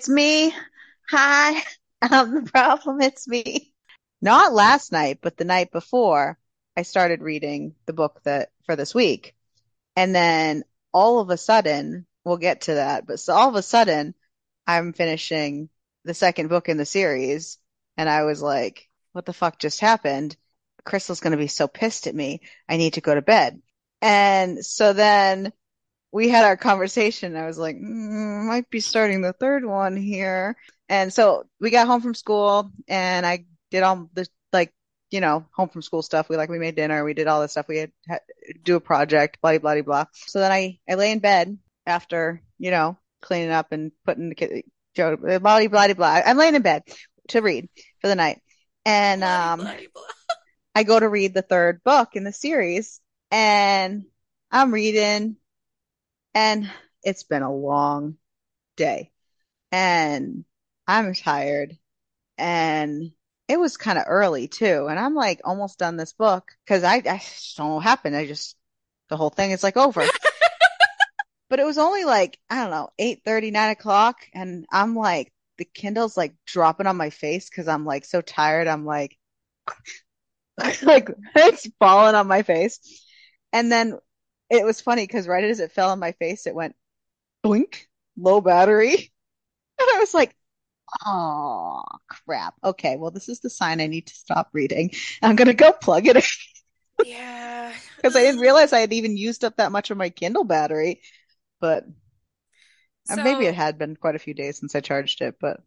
It's me. Hi. Um, the problem, it's me. Not last night, but the night before, I started reading the book that for this week. And then all of a sudden, we'll get to that, but so all of a sudden, I'm finishing the second book in the series, and I was like, what the fuck just happened? Crystal's going to be so pissed at me. I need to go to bed. And so then we had our conversation. I was like, mm, might be starting the third one here. And so we got home from school and I did all the like, you know, home from school stuff. We like, we made dinner. We did all this stuff. We had, had do a project, blah, blah, blah. So then I, I lay in bed after, you know, cleaning up and putting the kid, blah, blah, blah, blah. I'm laying in bed to read for the night. And, um, Bloody, bloody, I go to read the third book in the series and I'm reading and it's been a long day and I'm tired and it was kind of early too. And I'm like almost done this book because I, I don't know what happened. I just, the whole thing is like over. but it was only like, I don't know, 8 9 o'clock. And I'm like, the Kindle's like dropping on my face because I'm like so tired. I'm like, like it's falling on my face. And then it was funny because right as it fell on my face, it went blink, low battery. And I was like, oh crap. Okay, well, this is the sign I need to stop reading. I'm gonna go plug it in Yeah. because I didn't realize I had even used up that much of my Kindle battery. But and maybe it had been quite a few days since I charged it, but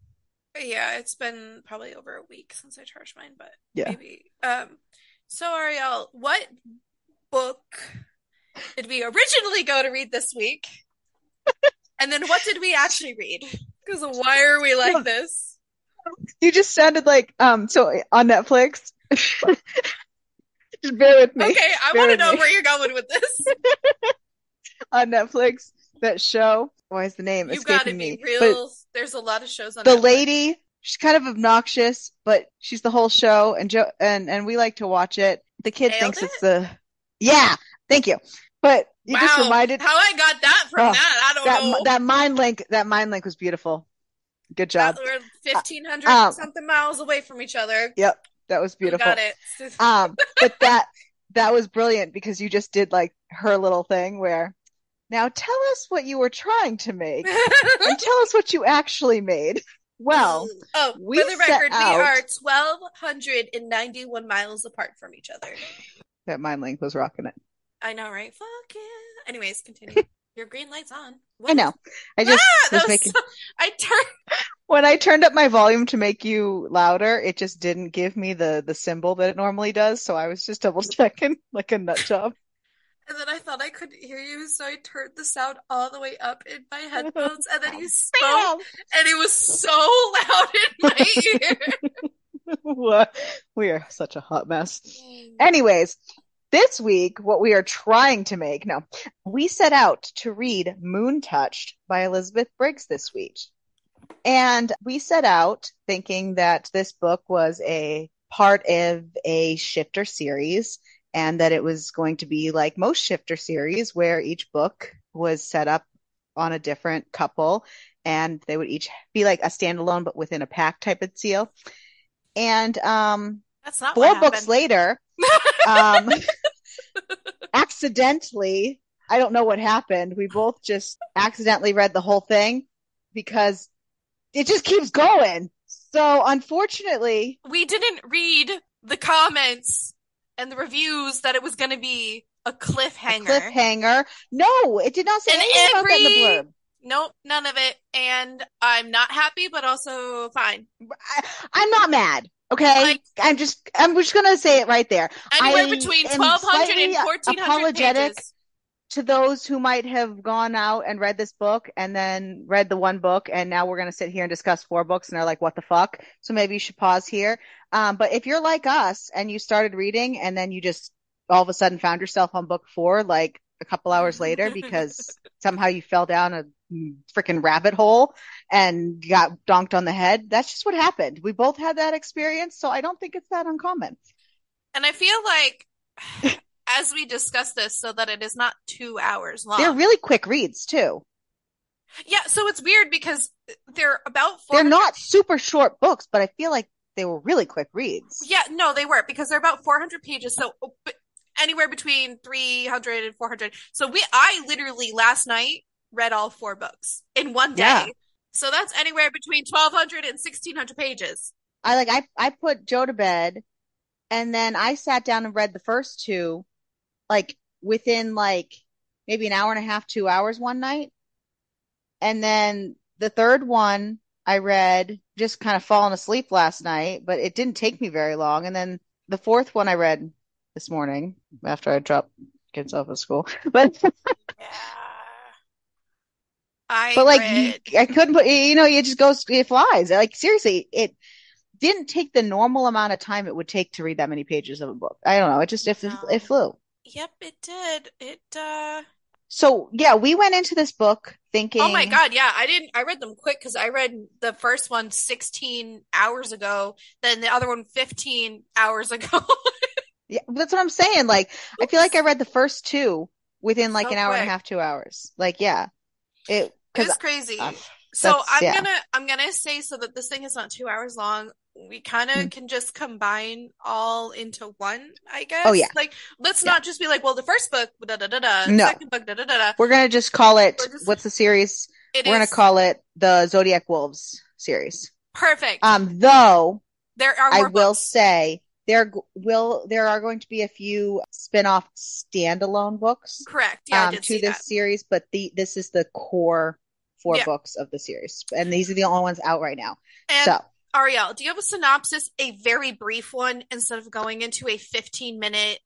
yeah, it's been probably over a week since I charged mine, but yeah. maybe. Um, so Ariel, what book did we originally go to read this week? And then what did we actually read? Because why are we like this? You just sounded like um so on Netflix. Just bear with me. Okay, I want to know me. where you're going with this. On Netflix, that show. Why is the name You gotta escaping be me? But real. There's a lot of shows on the Netflix. lady, she's kind of obnoxious, but she's the whole show, and Joe and and we like to watch it. The kid Nailed thinks it? it's the yeah. Thank you. But you just reminded how I got that from Oh, that, I don't that know. that mind link. That mind link was beautiful. Good job. That we're 1500 Um, something miles away from each other. Yep, that was We beautiful. got it. Um, but that that was brilliant because you just did like her little thing where now tell us what you were trying to make and tell us what you actually made. Well, oh, we for the record, we out- are 1,291 miles apart from each other. that mind link was rocking it. I know, right? Fuck yeah. Anyways, continue. Your green light's on. I know. I just Ah, was was making so- I turned. when I turned up my volume to make you louder, it just didn't give me the the symbol that it normally does. So I was just double checking like a nut job. And then I thought I couldn't hear you, so I turned the sound all the way up in my headphones, and then you spoke, and it was so loud in my ear. We are such a hot mess. Anyways, this week, what we are trying to make, no, we set out to read Moon Touched by Elizabeth Briggs this week. And we set out thinking that this book was a part of a shifter series and that it was going to be like most shifter series where each book was set up on a different couple and they would each be like a standalone but within a pack type of deal. And um That's not four books later, um, accidentally, I don't know what happened. We both just accidentally read the whole thing because it just keeps going. So unfortunately, we didn't read the comments and the reviews that it was going to be a cliffhanger. cliffhanger. No, it did not say And anything about that in the blurb. Nope, none of it. And I'm not happy, but also fine. I, I'm not mad. Okay, Like- I'm just I'm just gonna say it right there. Anywhere I between am 1,200 and 1,400 apologetic pages. to those who might have gone out and read this book and then read the one book and now we're going to sit here and discuss four books and they're like what the fuck so maybe you should pause here um, but if you're like us and you started reading and then you just all of a sudden found yourself on book four like a couple hours later because somehow you fell down a freaking rabbit hole and got donked on the head that's just what happened we both had that experience so i don't think it's that uncommon And I feel like as we discuss this, so that it is not two hours long. they're really quick reads too Yeah, so it's weird because they're about They're not super short books, but I feel like they were really quick reads. Yeah, no, they were because they're about 400 pages. So uh, but anywhere between 300 and 400. So we, I literally last night read all four books in one day. Yeah. So that's anywhere between 1200 and 1600 pages. I like I I put Joe to bed and then I sat down and read the first two like within like maybe an hour and a half, two hours one night. And then the third one I read just kind of falling asleep last night, but it didn't take me very long. And then the fourth one I read this morning after I dropped kids off at school. But Yeah. I but like you, I couldn't put you know, it just goes it flies. Like seriously, it didn't take the normal amount of time it would take to read that many pages of a book. I don't know. It just it, No. it flew. yep, it did. It, uh, So yeah, we went into this book thinking, oh my God. Yeah. I didn't, I read them quick because I read the first one 16 hours ago, then the other one 15 hours ago. Yeah, that's what I'm saying. Like, I feel like I read the first two within like So an hour and a half, two hours. Like, yeah, it It because was crazy. uh, So I'm yeah. gonna I'm gonna say so that this thing is not two hours long. We kind of Hmm. can just combine all into one, I guess. Oh, yeah. Like let's Yeah. not just be like, well, the first book, da da da da, No. second book, da da da da. we're gonna just call it. Just- What's the series? It we're gonna call it the Zodiac Wolves series. perfect. Um, though there are I will books. say there will there are going to be a few spin-off standalone books Correct. Yeah, um to this that. series, but the this is the core four Yeah. books of the series, and these are the only ones out right now. And So Ariel, do you have a synopsis, a very brief one, instead of going into a 15 minute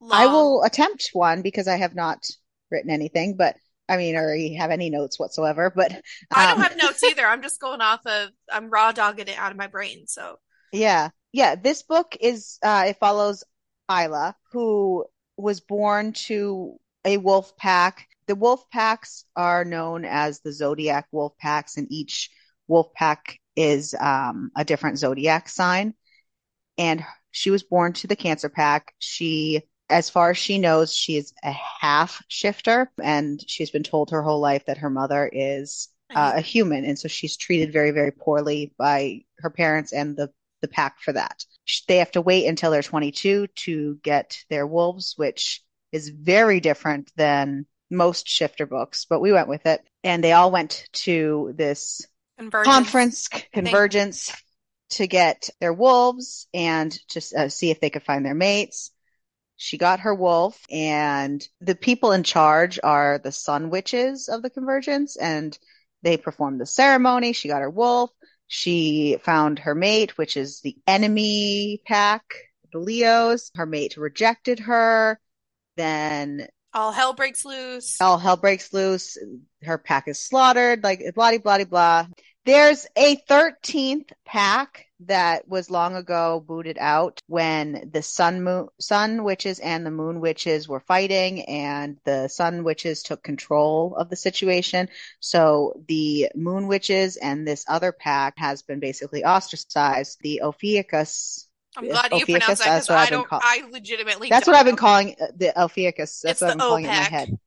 long? I will attempt one because I have not written anything, but I mean, or have any notes whatsoever. But I don't um, have notes either. I'm just going off of I'm raw dogging it out of my brain. So yeah, yeah. This book is uh, it follows Isla, who was born to a wolf pack. The wolf packs are known as the zodiac wolf packs, and each wolf pack is um, a different zodiac sign. And she was born to the Cancer pack. She, as far as she knows, she is a half shifter, and she's been told her whole life that her mother is uh, a human, and so she's treated very, very poorly by her parents and the the pack for that. They have to wait until they're 22 to get their wolves, which is very different than most shifter books, but we went with it. And they all went to this convergence. conference convergence to get their wolves and to uh, see if they could find their mates. She got her wolf, and the people in charge are the sun witches of the convergence, and they performed the ceremony. She got her wolf. She found her mate, which is the enemy pack, the Leos. Her mate rejected her. Then All hell breaks loose. all hell breaks loose. Her pack is slaughtered, like blah, blah, blah. There's a 13th pack that was long ago booted out when the sun moon, sun witches and the moon witches were fighting and the sun witches took control of the situation. So the moon witches and this other pack has been basically ostracized. The Ophiuchus I'm glad you pronounced that because been don't. call- I legitimately. That's what I've been calling uh, the Ophiuchus. That's It's what I'm calling it in my head.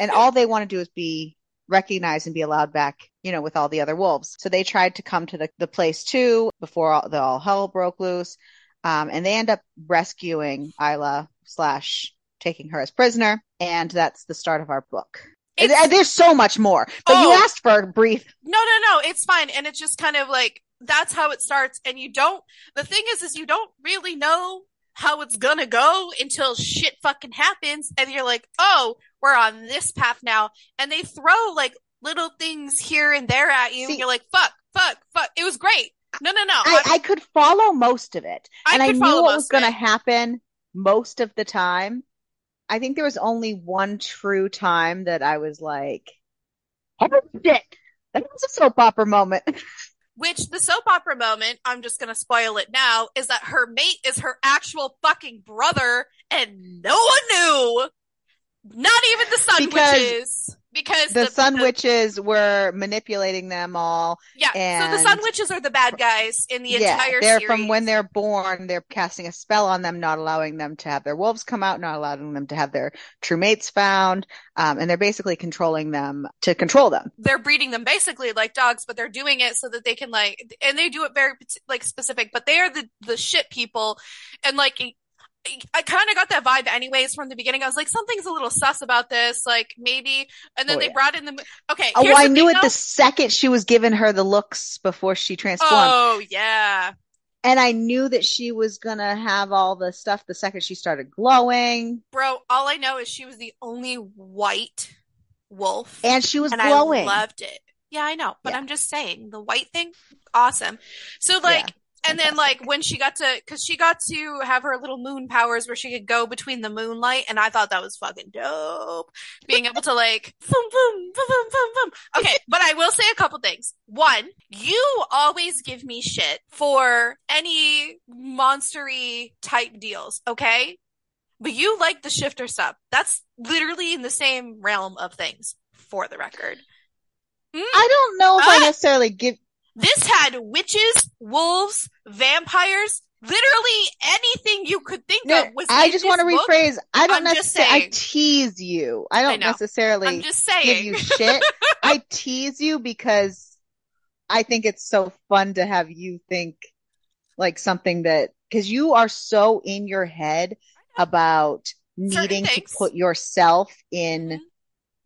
And all they want to do is be recognized and be allowed back, you know, with all the other wolves. So they tried to come to the, the place too before all, the all hell broke loose. Um, and they end up rescuing Isla slash taking her as prisoner. And that's the start of our book. It's- There's so much more, but you Oh. asked for a brief. No, no, no. It's fine, and it's just kind of like that's how it starts, and you don't. The thing is, is you don't really know how it's gonna go until shit fucking happens, and you're like, oh, we're on this path now, and they throw like little things here and there at you, See- and you're like, fuck, fuck, fuck. It was great. No, no, no. I, I could follow most of it. I and I knew what was going to happen most of the time. I think there was only one true time that I was like, oh shit, that was a soap opera moment. Which the soap opera moment, I'm just gonna spoil it now, is that her mate is her actual fucking brother, and no one knew. Not even the sun Because- witches. Because the, Sun Witches were manipulating them all. Yeah, so the Sun Witches are the bad guys in the yeah, entire they're series. from when they're born. They're casting a spell on them, not allowing them to have their wolves come out, not allowing them to have their true mates found, um, and they're basically controlling them to control them. they're breeding them basically like dogs, but they're doing it so that they can like, and they do it very like specific. But they are the the shit people, and like. I kind of got that vibe anyways from the beginning. I was like, something's a little sus about this. Like maybe, and then Oh, they yeah. brought in the, okay. Oh, I the knew thing, it though. the second she was giving her the looks before she transformed. Oh yeah. And I knew that she was gonna have all the stuff the second she started glowing. Bro, all I know is she was the only white wolf. And she was and glowing. I loved it. Yeah, I know, but Yeah. I'm just saying the white thing, awesome. So like, and then like when she got to, because she got to have her little moon powers where she could go between the moonlight, and I thought that was fucking dope. Being able to like, boom, boom, boom, boom, boom, boom. Okay, but I will say a couple things. One, you always give me shit for any monstery type deals, okay? But you like the shifter stuff That's literally in the same realm of things, for the record. I don't know if I Ah! necessarily give This had witches, wolves, vampires, literally anything you could think No, of was I just want to book. rephrase. I don't necessarily. I tease you. I I don't know. necessarily I'm just saying. give you shit. I tease you because I think it's so fun to have you think like something that because you are so in your head about needing to put yourself in Mhm.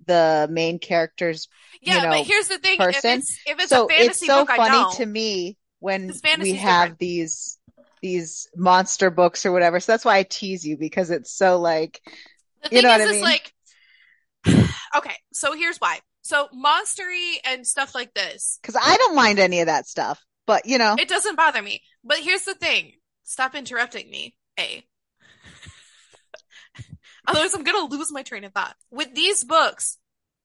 The main character's yeah, know, but here's the thing: person. if it's if it's so a fantasy it's so book, funny to me when we have different. these these monster books or whatever. So that's why I tease you because it's so like The You thing know is, what I mean? like, okay, so here's why. So monstery and stuff like this, because I don't mind any of that stuff. But you know, it doesn't bother me. But here's the thing: stop interrupting me. A. Otherwise, I'm gonna lose my train of thought. With these books,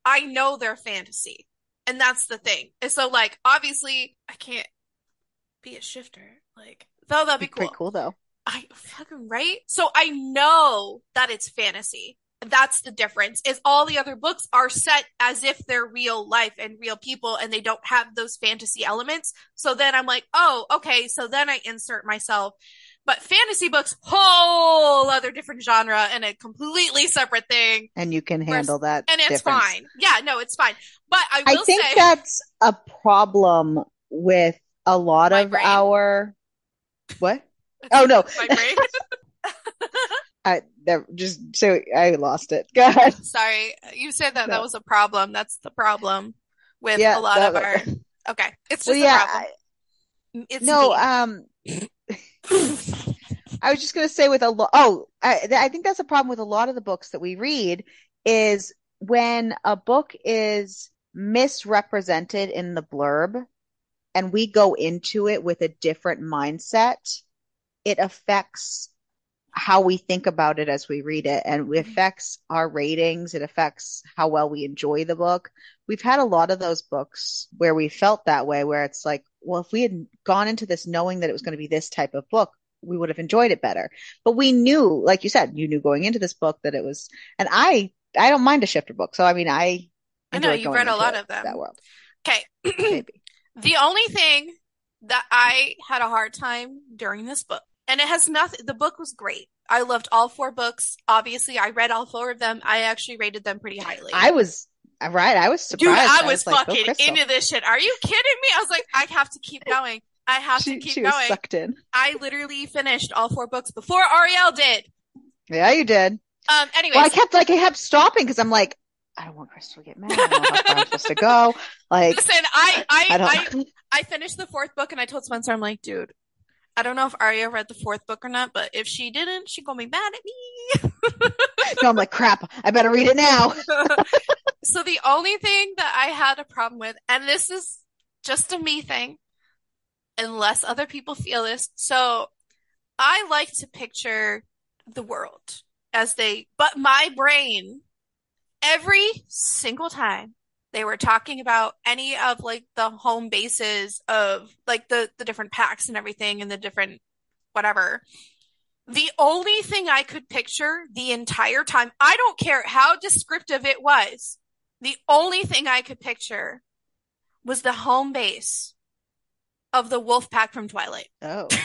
I know they're fantasy, and that's the thing. And so, like, obviously, I can't be a shifter. Like, though that'd be it's pretty cool. cool though. I fucking right. So I know that it's fantasy. That's the difference. Is all the other books are set as if they're real life and real people and they don't have those fantasy elements. So then I'm like, "Oh, okay." So then I insert myself. But fantasy books whole other different genre and a completely separate thing And you can handle that. and it's difference. fine. Yeah, no, it's fine. But I I think say that's a problem with a lot of brain? our what? Oh no, my brain. I there just so I lost it. Go ahead. Sorry, you said that No. that was a problem. That's the problem with Yeah, a lot of our. Okay, it's just Well, a yeah. problem. It's no, me. um, I was just going to say with a lot, oh, I, I think that's a problem with a lot of the books that we read is when a book is misrepresented in the blurb and we go into it with a different mindset, it affects how we think about it as we read it and it mm-hmm. affects our ratings. It affects how well we enjoy the book. We've had a lot of those books where we felt that way, where it's like, well, if we had gone into this knowing that it was going to be this type of book, we would have enjoyed it better. But we knew, like you said, you knew going into this book that it was, and I, I don't mind a shifter book. So, I mean, I, I know, you've read a lot of them. That world, Okay, oh. the only thing that I had a hard time during this book, and it has nothing. The book was great. I loved all four books. Obviously, I read all four of them. I actually rated them pretty highly. I was, right. I was surprised. Dude, surprised. I was, like, fucking into this shit. Are you kidding me? I was like, I have to keep going. I have She, to keep was going. sucked in. I literally finished all four books before Ariel did. Yeah, you did. Um, Anyway, Well, I kept like I kept stopping because I'm like, I don't want Crystal to get mad. I don't know how far I'm supposed to go. Like, listen, I, I, I I. I finished the fourth book and I told Spencer, I'm like, dude, I don't know if Arya read the fourth book or not, but if she didn't, she gonna be mad at me. no, I'm like, crap. I better read it now. so the only thing that I had a problem with, and this is just a me thing, unless other people feel this. So I like to picture the world as they, but my brain, every single time they were talking about any of like the home bases of like the, the different packs and everything and the different whatever. The only thing I could picture the entire time, I don't care how descriptive it was, the only thing I could picture was the home base of the wolf pack from Twilight. Oh.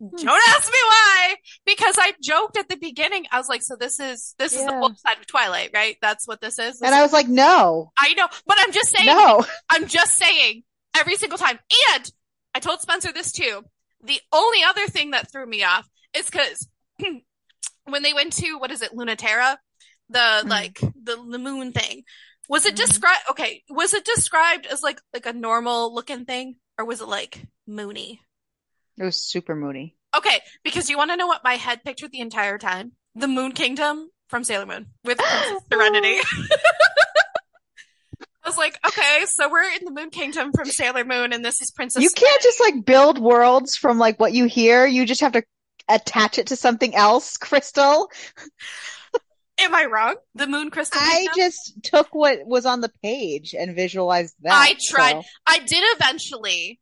Don't ask me why, because I joked at the beginning. I was like, "So this is this is the wolf side of Twilight, right? That's what this is." This And I was like, no, I know, but I'm just saying. no. I'm just saying every single time. And I told Spencer this too. The only other thing that threw me off is because when they went to what is it, Lunaterra, the Mhm. like the the moon thing, was it Mhm. described? Okay, was it described as like like a normal looking thing, or was it like moony? It was super moony. Okay, because you want to know what my head pictured the entire time? The Moon Kingdom from Sailor Moon with Princess Serenity. I was like, okay, so we're in the Moon Kingdom from Sailor Moon, and this is Princess. You can't just like build worlds from like what you hear. You just have to attach it to something else, Crystal. Am I wrong? The Moon Crystal. I Kingdom? just took what was on the page and visualized that. I tried. so- I did eventually.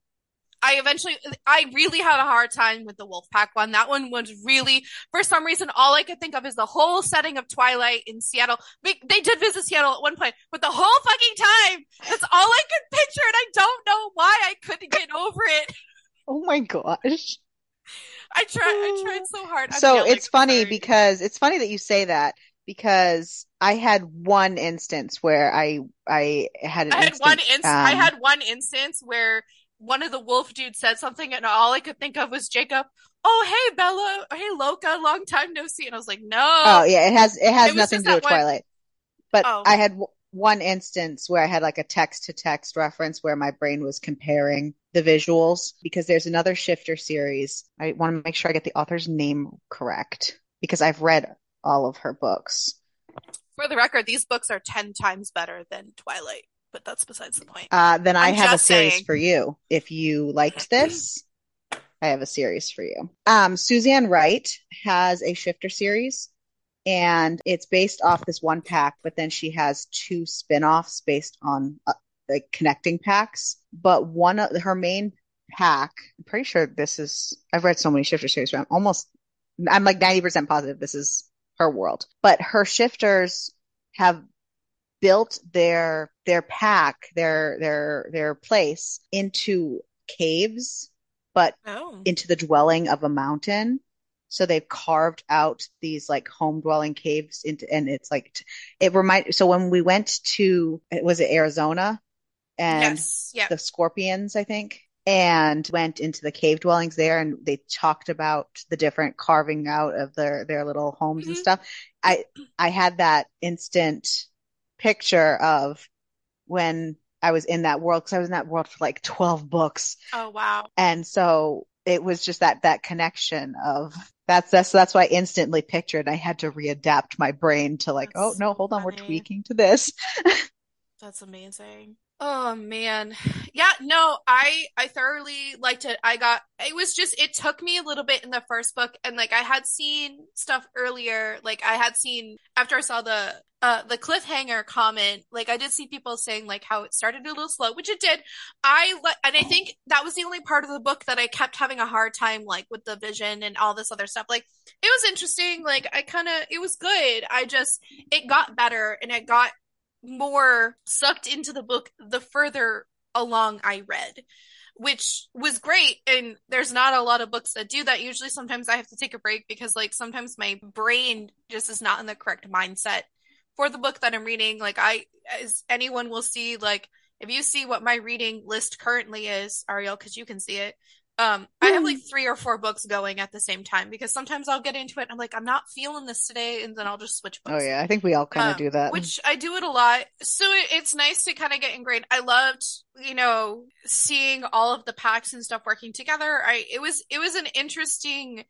I eventually, I really had a hard time with the Wolfpack one. That one was really, for some reason, all I could think of is the whole setting of Twilight in Seattle. They, they did visit Seattle at one point, but the whole fucking time, that's all I could picture, and I don't know why I couldn't get over it. Oh my gosh. I tried, I tried so hard. I'm So yelling, it's funny sorry. because it's funny that you say that because I had one instance where I I had an I had one instance. I um, had one instance where one of the wolf dudes said something, and all I could think of was Jacob. Oh, hey Bella. Hey Loca. Long time no see. And I was like, no. Oh yeah, it has it has It nothing to do with one- Twilight. But Oh. I had w one instance where I had like a text to text reference where my brain was comparing the visuals because there's another Shifter series. I want to make sure I get the author's name correct because I've read all of her books. For the record, these books are ten times better than Twilight, but that's besides the point. Uh, then I I'm have a series saying. for you. If you liked this, I have a series for you. Um, Suzanne Wright has a Shifter series, and it's based off this one pack, but then she has two spin-offs based on uh, like connecting packs. But one of her main pack, I'm pretty sure this is, I've read so many Shifter series, but I'm almost, I'm like 90% positive this is her world. But her shifters have built their their pack, their their their place into caves, but Oh, into the dwelling of a mountain. So they've carved out these like home dwelling caves into, and it's like it remind. So when we went to, was it Arizona and yes, yeah. the Scorpions, I think, and went into the cave dwellings there, and they talked about the different carving out of their their little homes and Mhm. stuff. I I had that instant picture of when I was in that world because I was in that world for like 12 books. Oh wow. And so it was just that that connection of that's that's that's why I instantly pictured I had to readapt my brain to like, oh no, hold on, we're tweaking to this. That's amazing. Oh man. Yeah, no, I I thoroughly liked it. I got it was just it took me a little bit in the first book and like I had seen stuff earlier, like I had seen after I saw the uh the cliffhanger comment, like I did see people saying like how it started a little slow, which it did. I and I think that was the only part of the book that I kept having a hard time like with the vision and all this other stuff. Like it was interesting, like I kind of it was good. I just it got better and it got more sucked into the book the further along I read, which was great. And there's not a lot of books that do that. Usually, sometimes I have to take a break because, like, sometimes my brain just is not in the correct mindset for the book that I'm reading. Like, I, as anyone will see, like, if you see what my reading list currently is, Ariel, because you can see it, um, I have like three or four books going at the same time because sometimes I'll get into it and I'm like, I'm not feeling this today, and then I'll just switch books. Oh yeah, I think we all kind of Um, do that. Which I do it a lot. So it, it's nice to kind of get ingrained. I loved, you know, seeing all of the packs and stuff working together. I it was it was an interesting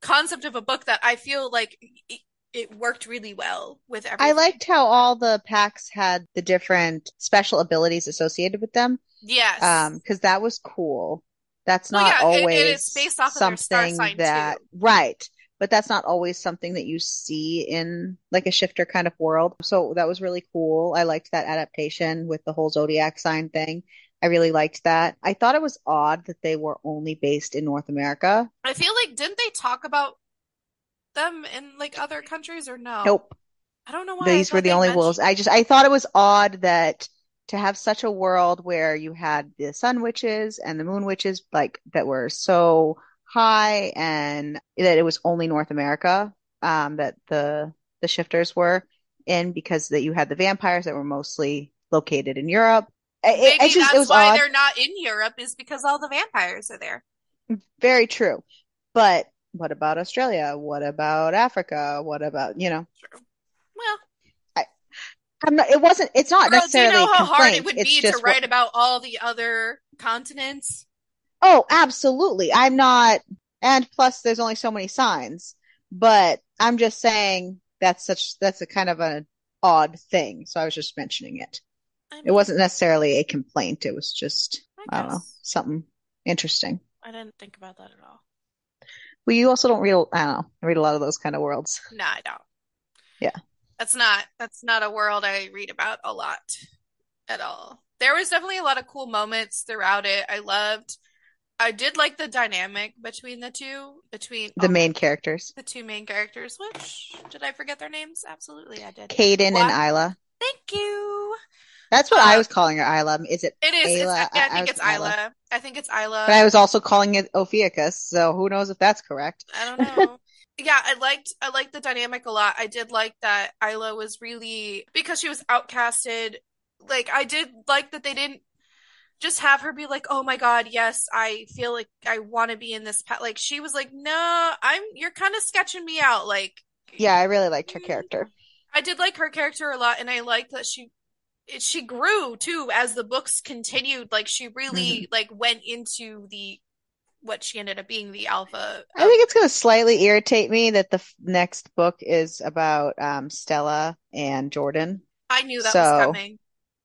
concept of a book that I feel like it, it worked really well with everything. I liked how all the packs had the different special abilities associated with them. Yes. Um, because that was cool. That's Well, not yeah, and- and always it's based off of something sign, that, too. right. But that's not always something that you see in like a shifter kind of world. So that was really cool. I liked that adaptation with the whole zodiac sign thing. I really liked that. I thought it was odd that they were only based in North America. I feel like didn't they talk about them in like other countries or no? Nope. I don't know why. These were the only mentioned... wolves. I just I thought it was odd that to have such a world where you had the sun witches and the moon witches like that were so high and that it was only North America um, that the the shifters were in because that you had the vampires that were mostly located in Europe. Maybe it, it just, that's why odd. they're not in Europe is because all the vampires are there. Very true. But what about Australia? What about Africa? What about, you know? True. Well, not, it wasn't, it's not Girl, necessarily. Do you know how hard it would be to write what, about all the other continents? Oh, absolutely. I'm not, and plus there's only so many signs, but I'm just saying that's such, that's a kind of an odd thing. So I was just mentioning it. I mean, it wasn't necessarily a complaint. It was just, I, I don't know, something interesting. I didn't think about that at all. Well, you also don't read, I don't know, read a lot of those kind of worlds. No, I don't. Yeah. That's not, that's not a world I read about a lot at all. There was definitely a lot of cool moments throughout it. I loved, I did like the dynamic between the two, between the oh, main characters. The two main characters, which, did I forget their names? Absolutely, I did. Caden and Isla. Thank you. That's what uh, I was calling her, Isla. Is it? It is. Ayla? I, I, think I it's Isla. Isla. I think it's Isla. But I was also calling it Ophiuchus, so who knows if that's correct? I don't know. Yeah, I liked I liked the dynamic a lot. I did like that Isla was really because she was outcasted. Like I did like that they didn't just have her be like, "Oh my god, yes, I feel like I want to be in this." Pet. Like she was like, "No, I'm. You're kind of sketching me out." Like, yeah, I really liked her character. I did like her character a lot, and I liked that she she grew too as the books continued like she really mm-hmm. like went into the what she ended up being the alpha i think it's going to slightly irritate me that the f- next book is about um, stella and jordan. I knew that so, was coming.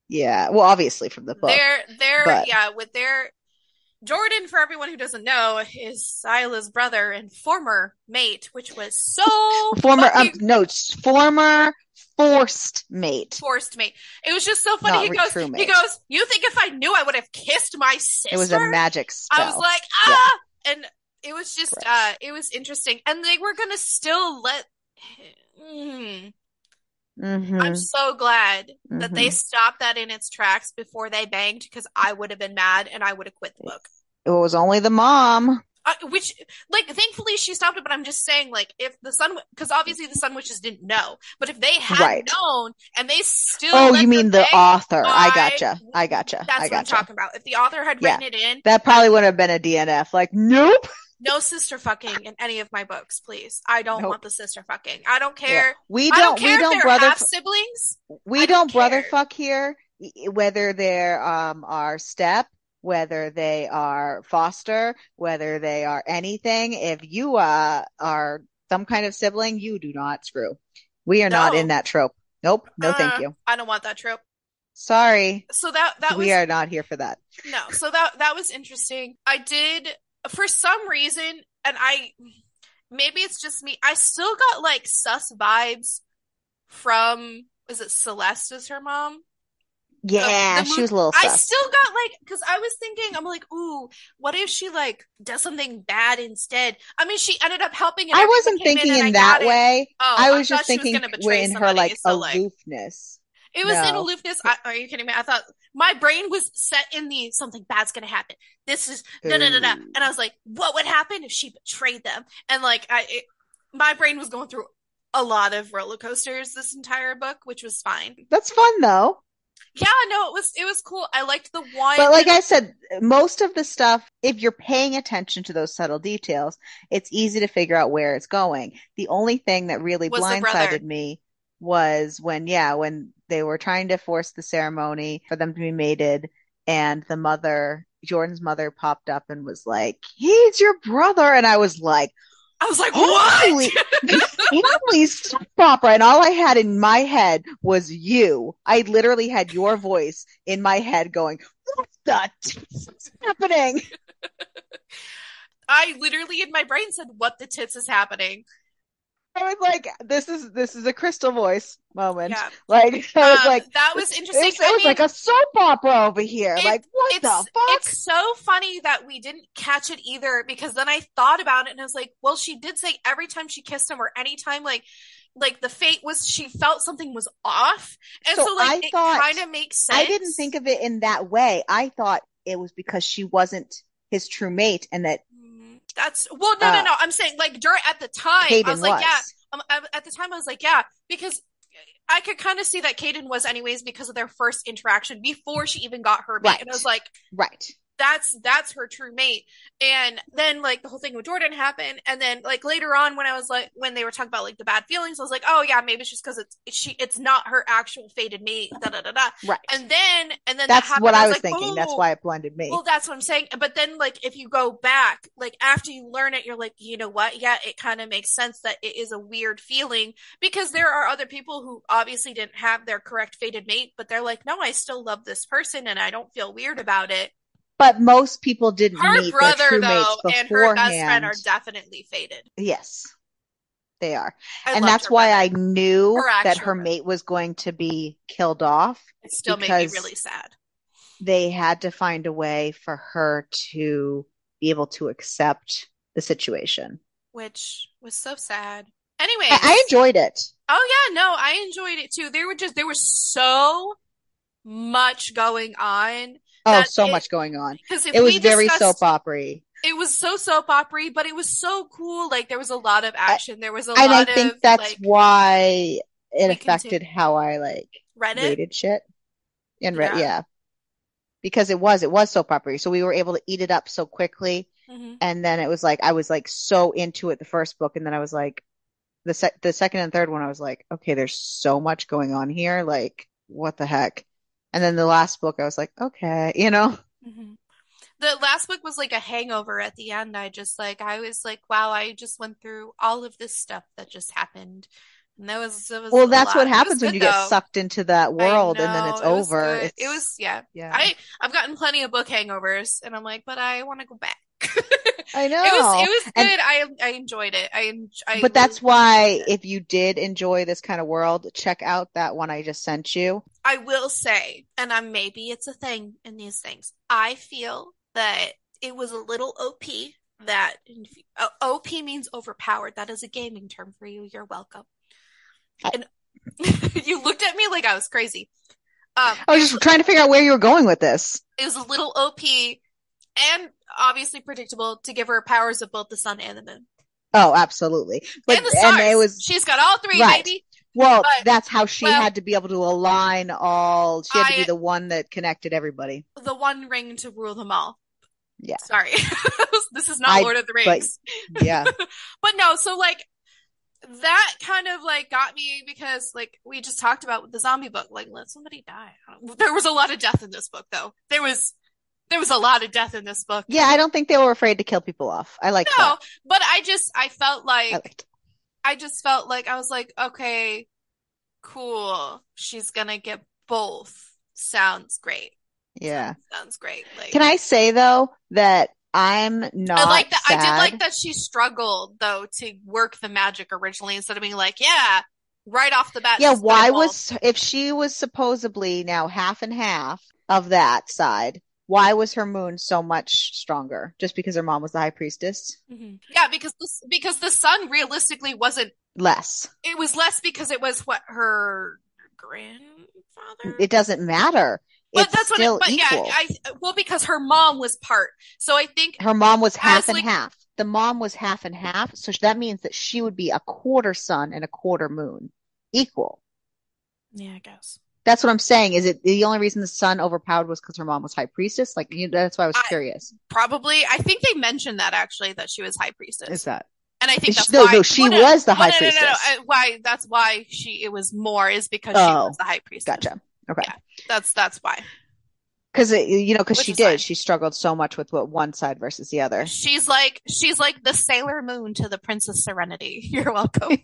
yeah well obviously from the book they're they're but... yeah with their jordan for everyone who doesn't know is Isla's brother and former mate which was so former um, no former forced mate. Forced mate. It was just so funny. Not he goes, he goes, you think if I knew I would have kissed my sister? It was a magic spell. I was like, ah! Yeah. And it was just, Correct. uh, it was interesting. And they were going to still let, mm. Mm-hmm. I'm so glad mm-hmm. that they mm-hmm. stopped that in its tracks before they banged because I would have been mad and I would have quit the book. It was only the mom. Uh, which, like, thankfully she stopped it, but I'm just saying, like, if the sun, because obviously the sun witches didn't know, but if they had right. known and they still, oh, you mean the author? I, I gotcha, I gotcha. That's I gotcha. what I'm talking about. If the author had written yeah. it in, that probably would have been a DNF. Like, nope. No sister fucking in any of my books, please. I don't nope. want the sister fucking. I don't care. Yeah. We don't. don't we don't brother f- siblings. We don't, don't brother fuck here. Whether there um are step whether they are foster, whether they are anything. If you uh, are some kind of sibling, you do not screw. We are no. not in that trope. Nope. No, uh, thank you. I don't want that trope. Sorry. So that that we was, are not here for that. No. So that that was interesting. I did for some reason, and I maybe it's just me. I still got like sus vibes from is it Celeste is her mom? Yeah, she was a little. Sus. I still got like because I was thinking I'm like, ooh, what if she like does something bad instead? I mean, she ended up helping. I wasn't thinking in, in that way. Oh, I was I just thinking was in her like so, aloofness. It was no. in aloofness. I, are you kidding me? I thought my brain was set in the something bad's gonna happen. This is da da da da, and I was like, what would happen if she betrayed them? And like, I, it, my brain was going through a lot of roller coasters this entire book, which was fine. That's fun though yeah no it was it was cool i liked the one but like i said most of the stuff if you're paying attention to those subtle details it's easy to figure out where it's going the only thing that really blindsided me was when yeah when they were trying to force the ceremony for them to be mated and the mother jordan's mother popped up and was like he's your brother and i was like I was like, Holy, what? Soap opera. And all I had in my head was you. I literally had your voice in my head going, what the tits is happening? I literally in my brain said, what the tits is happening? I was like, "This is this is a crystal voice moment." Yeah. Like I was um, like, "That was interesting." It was, it was mean, like a soap opera over here. It, like what the fuck? It's so funny that we didn't catch it either because then I thought about it and I was like, "Well, she did say every time she kissed him or anytime like like the fate was she felt something was off, and so, So like I it kind of makes sense. I didn't think of it in that way. I thought it was because she wasn't his true mate and that That's well, no, no, Uh, no. I'm saying like during at the time, Caden I was was. like, yeah. Um, at the time, I was like, yeah, because I could kind of see that Caden was anyways because of their first interaction before she even got her Right. and I was like, Right. That's that's her true mate. And then like the whole thing with Jordan happened, and then like later on when I was like when they were talking about like the bad feelings, I was like, oh yeah, maybe it's just because it's she it's not her actual fated mate. Da da da da. Right. And then and then that That's happened, what I was like, thinking. That's "Oh, why it blended me. well, that's what I'm saying. But then, like, if you go back, like, after you learn it, you're like, you know what? Yeah, it kind of makes sense that it is a weird feeling because there are other people who obviously didn't have their correct fated mate, but they're like, no, I still love this person and I don't feel weird about it. But most people didn't Her meet brother, their true though, mates and her best beforehand. friend are definitely fated. yes, they are. I and that's why brother. I knew Her that her brother. mate was going to be killed off. It still made me really sad. They had to find a way for her to be able to accept the situation. Which was so sad. anyway I, I enjoyed it. Oh yeah, no, I enjoyed it too. There were just there was so much going on Oh, so it- much going on. because It was very soap opera it was so soap opera, but it was so cool. Like there was a lot of action. there was a and I lot think of that's like why it affected continue- how I like Reddit. rated shit. And re- Yeah. yeah. Because it was, it was soap opera. So we were able to eat it up so quickly. Mhm. And then it was like, I was like so into it the first book. And then I was like, the sec, the second and third one, I was like, okay, there's so much going on here. Like, what the heck? And then the last book, I was like, okay, you know? Mhm. The last book was like a hangover at the end. I just like I was like, wow, I just went through all of this stuff that just happened. And that was, that was Well, that's lot. what happens when good, you get sucked into that world and then it's it over. It's, It was yeah. yeah. I I've gotten plenty of book hangovers, and I'm like, but I want to go back. I know. It was it was And- good. I I enjoyed it. I, I But that's why it. if you did enjoy this kind of world, check out that one I just sent you. I will say, and I'm maybe it's a thing in these things. I feel that it was a little OP. That uh, OP means overpowered. That is a gaming term for you. You're welcome. And you looked at me like I was crazy. Um, I was just trying to figure out where you were going with this. it was a little OP and obviously predictable to give her powers of both the sun and the moon Oh, absolutely. But and the stars. and it was She's got all three, Right. baby. well, but- that's how she well- had to be able to align all. She had to be the one that connected everybody. The one ring to rule them all. Yeah. Sorry, this is not I- Lord of the but- Rings. Yeah. but no, so like that kind of like got me because like we just talked about with the zombie book, like let somebody die. There was a lot of death in this book though. There was there was a lot of death in this book. Yeah, I don't think they were afraid to kill people off. I like No, that. but I just I felt like I. I just felt like I was like, okay, cool. She's gonna get both. Sounds great. Yeah. Sounds great. Like Can I say though that I'm not I like that. I did like that she struggled though to work the magic originally instead of being like, yeah, right off the bat. Yeah, why was if she was supposedly now half and half of that side, why was her moon so much stronger? Just because her mom was the high priestess? Mhm. Yeah, because this because the sun realistically wasn't. Less. It was less because it was what her grandfather. It doesn't matter. but it's that's what. still It, but equal. yeah, I well because her mom was part. So I think her mom was half and like- half. The mom was half and half, so that means that she would be a quarter sun and a quarter moon. Equal. Yeah, I guess. That's what I'm saying. Is it the only reason the sun overpowered was because her mom was high priestess? Like you, that's why I was I- curious. Probably. I think they mentioned that actually that she was high priestess. Is that? And I think She- that's no, why. no, she Well, no, was the well, high no, no, no, no, priestess. uh, Why? That's why she. It was more is because she Oh, was the high priestess. Gotcha. Okay. Yeah. That's that's why. Because you know, because she did, fine. she struggled so much with what one side versus the other. She's like she's like the Sailor Moon to the Princess Serenity. You're welcome.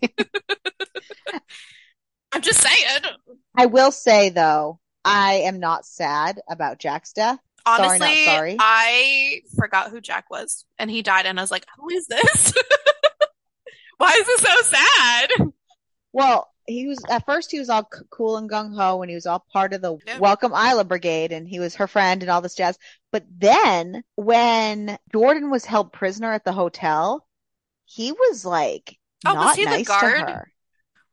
I'm just saying. I will say though, I am not sad about Jack's death. Sorry, Honestly, not sorry. I forgot who Jack was, and he died, and I was like, "Who is this? Why is this so sad?" Well, he was at first he was all cool and gung ho, and he was all part of the. Welcome Isla Brigade, and he was her friend and all this jazz. But then when Jordan was held prisoner at the hotel, he was like Oh, was not he the nice to guard? her.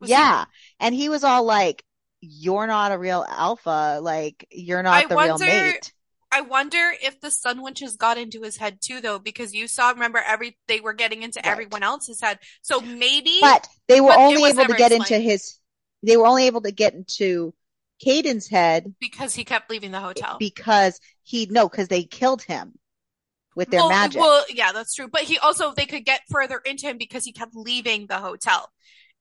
Was he- yeah. And he was all like, You're not a real alpha. Like, you're not I the real mate. I wonder if the sun witches got into his head too, though, because you saw, remember, every they were getting into Right. everyone else's head. So maybe, But they were But only able to get into his, they were only able to get into Caden's head because he kept leaving the hotel. because he, no, because they killed him with their well, magic. well, yeah, that's true. But he also they could get further into him because he kept leaving the hotel,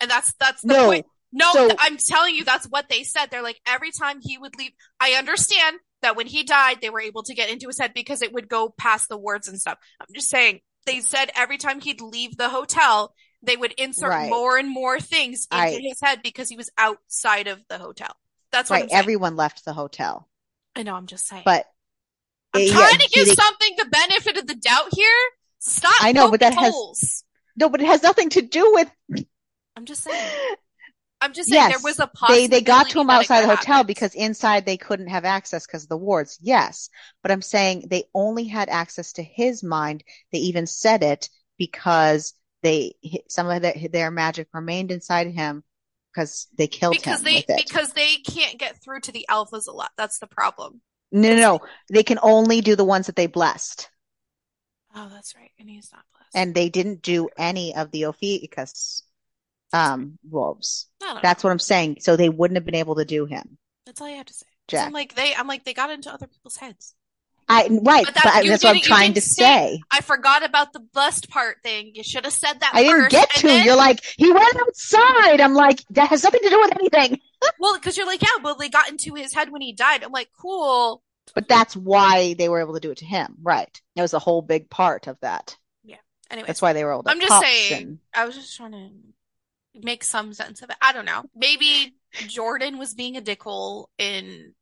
and that's that's the no, point. No, So- I'm telling you, that's what they said. They're like, every time he would leave, I understand that when he died, they were able to get into his head because it would go past the words and stuff. I'm just saying, they said every time he'd leave the hotel, they would insert Right. more and more things into I- his head because he was outside of the hotel. That's what right. Everyone left the hotel, I know, I'm just saying. but I'm yeah, trying to give something the benefit of the doubt here. Stop. I know, but that poking has- no, but it has nothing to do with I'm just saying. I'm just saying Yes, there was a they possibility they got to him outside the hotel because inside they couldn't have access because of the wards. Yes, but I'm saying they only had access to his mind. They even said it because they some of their, their magic remained inside him because they killed because him they because they can't get through to the alphas a lot. That's the problem. no, no, no, they can only do the ones that they blessed, Oh, that's right. And he's not blessed. and they didn't do any of the Ophiuchus um wolves. That's know. what I'm saying. So they wouldn't have been able to do him. That's all you have to say. Jack. I'm like they. I'm like they got into other people's heads. I right, But but, that- you that's what I'm trying to say-. I forgot about the blessed part thing. You should have said that I didn't first. get to. then- You're like, he went outside. I'm like, that has nothing to do with anything. well, because you're like, yeah, well, they got into his head when he died. I'm like, cool. But that's why they were able to do it to him. Right. It was a whole big part of that. Yeah. Anyway, That's why they were able to I'm just saying. and- I was just trying to make some sense of it. I don't know. Maybe Jordan was being a dickhole in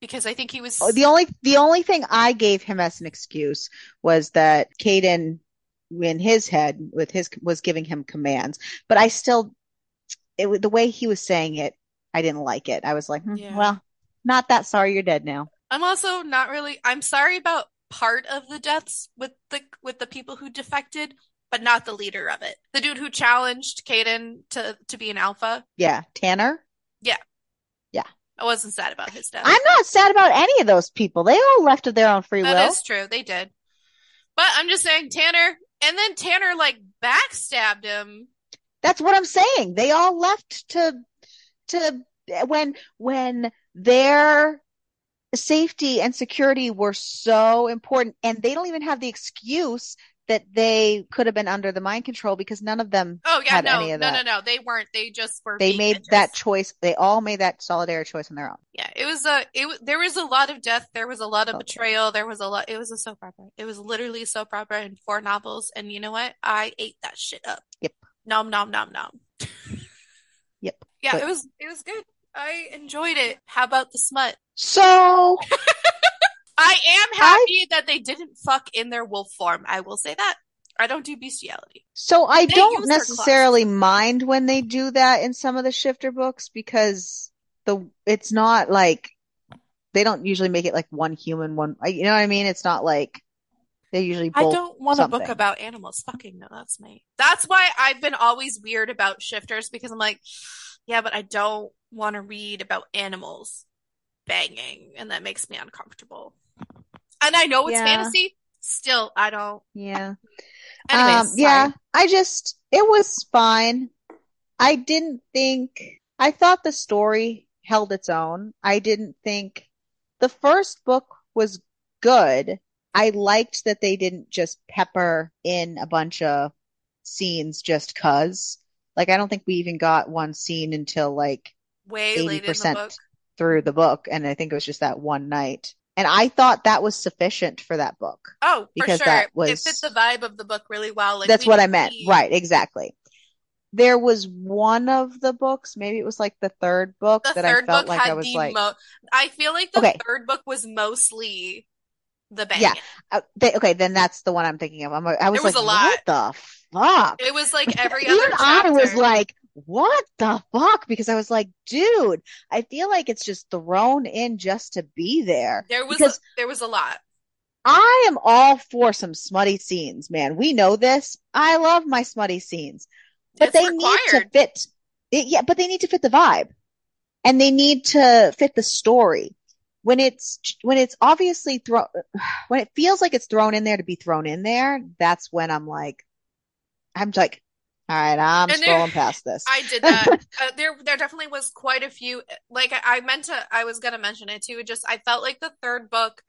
because I think he was. The only the only thing I gave him as an excuse was that Kaden in his head with his was giving him commands. But I still it the way he was saying it, I didn't like it. I was like, hmm, Yeah. well, not that sorry you're dead now. I'm also not really. I'm sorry about part of the deaths with the with the people who defected, but not the leader of it. The dude who challenged Kaden to to be an alpha. Yeah, Tanner. Yeah, yeah. I wasn't sad about his death. I'm not sad about any of those people. They all left of their own free That will. That is true. They did. But I'm just saying, Tanner, and then Tanner like backstabbed him. That's what I'm saying. They all left to to when when their safety and security were so important and they don't even have the excuse that they could have been under the mind control because none of them Oh yeah, no, no, no, no. They weren't. They just were. they made that choice. They all made that solitary choice on their own. Yeah, it was a. It there was a lot of death. There was a lot of Okay. betrayal. There was a lot. It was a soap opera. It was literally a soap opera in four novels. And you know what? I ate that shit up. Yep. Nom nom nom nom. Yep. Yeah, But- it was. It was good. I enjoyed it. How about the smut? So I am happy that they didn't fuck in their wolf form. I will say that. I don't do bestiality. so I They don't necessarily mind when they do that in some of the shifter books because the it's not like they don't usually make it like one human one. You know what I mean? It's not like they usually I don't want a book about animals fucking. No, that's me. That's why I've been always weird about shifters because I'm like, yeah, but I don't want to read about animals banging, and that makes me uncomfortable. And I know it's Yeah. fantasy. Still, I don't. Yeah. Anyways, Um, yeah, I just, it was fine. I didn't think, I thought the story held its own. I didn't think the first book was good. I liked that they didn't just pepper in a bunch of scenes just cuz. Like, I don't think we even got one scene until like way late in the 80% book. through the book. And I think it was just that one night. And I thought that was sufficient for that book. Oh, for because sure. that It was- fit the vibe of the book really well. Like That's we what I meant. need- Right, exactly. There was one of the books, maybe it was like the third book The that third I felt book like I had was the like, mo. I feel like the Okay. third book was mostly the banging. Yeah. uh, they, okay, then that's the one I'm thinking of. I'm, I was There was like, a lot. what the fuck? It was like every Even other I was like, what the fuck? Because I was like, dude, I feel like it's just thrown in just to be there. There was because- a, there was a lot. I am all for some smutty scenes, man. We know this. I love my smutty scenes, but It's they need to fit. They, yeah, but they need to fit the vibe and they need to fit the story. When it's, when it's obviously thrown, when it feels like it's thrown in there to be thrown in there, that's when I'm like, I'm like, all right, I'm And there- past this. I did that. uh, there, there definitely was quite a few. Like I, I meant to, I was gonna mention it too. Just I felt like the third book,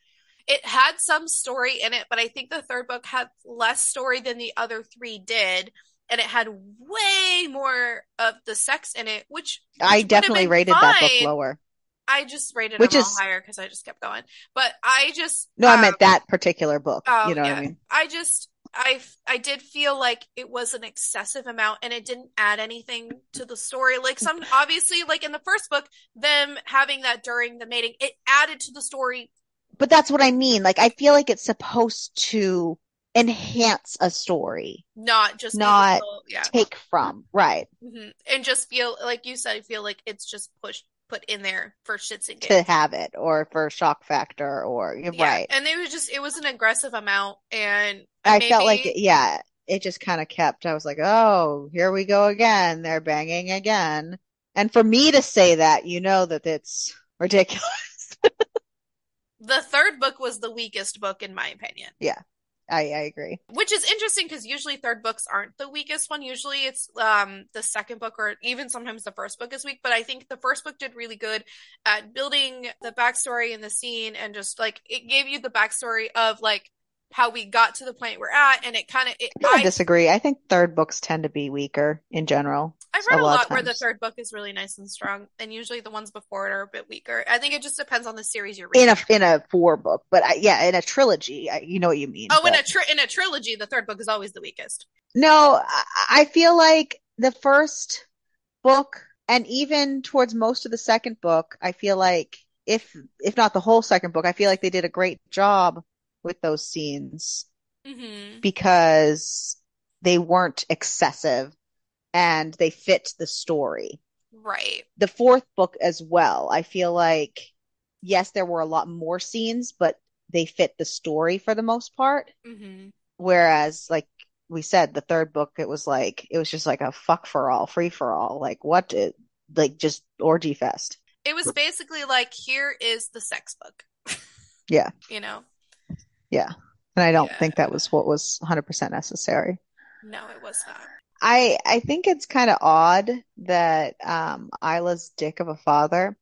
it had some story in it, but I think the third book had less story than the other three did, and it had way more of the sex in it, which, which I definitely rated that book lower. I just rated Which is- higher because I just kept going. But I just No, I um, meant that particular book. Oh, you know what. I mean? I just I I did feel like it was an excessive amount and it didn't add anything to the story. Like some obviously like in the first book, them having that during the mating, it added to the story. But that's what I mean. Like, I feel like it's supposed to enhance a story, Not just Not little- yeah. take from, right? hmm And just feel like you said, I feel like it's just pushed put in there for shits and To have it or for shock factor or, you're Yeah. right. And it was just it was an aggressive amount and I maybe, felt like, yeah, it just kind of kept, I was like, oh, here we go again. They're banging again. And for me to say that, you know that it's ridiculous. the third book was the weakest book in my opinion. I, I agree. Which is interesting because usually third books aren't the weakest one. Usually it's um the second book or even sometimes the first book is weak. But I think the first book did really good at building the backstory and the scene and just like it gave you the backstory of like how we got to the point we're at and it kind of I, I, disagree. I think third books tend to be weaker in general. I've read a lot lot where the third book is really nice and strong and usually the ones before it are a bit weaker. I think it just depends on the series you're reading. In a in a four book, but I, yeah, in a trilogy, I, you know what you mean. oh, in a tri- in a trilogy, the third book is always the weakest. No, I, I feel like the first book and even towards most of the second book, I feel like if if not the whole second book, I feel like they did a great job with those scenes Mm-hmm. because they weren't excessive and they fit the story. Right. The fourth book as well, I feel like yes, there were a lot more scenes, but they fit the story for the most part. Mm-hmm. Whereas, like we said, the third book, it was like, it was just like a fuck for all, free for all. Like, what? It, like, just orgy fest. It was basically like, here is the sex book. Yeah. You know? And I don't Yeah. think that was what was 100% necessary. No, it was not. I, I think it's kind of odd that, um, Isla's dick of a father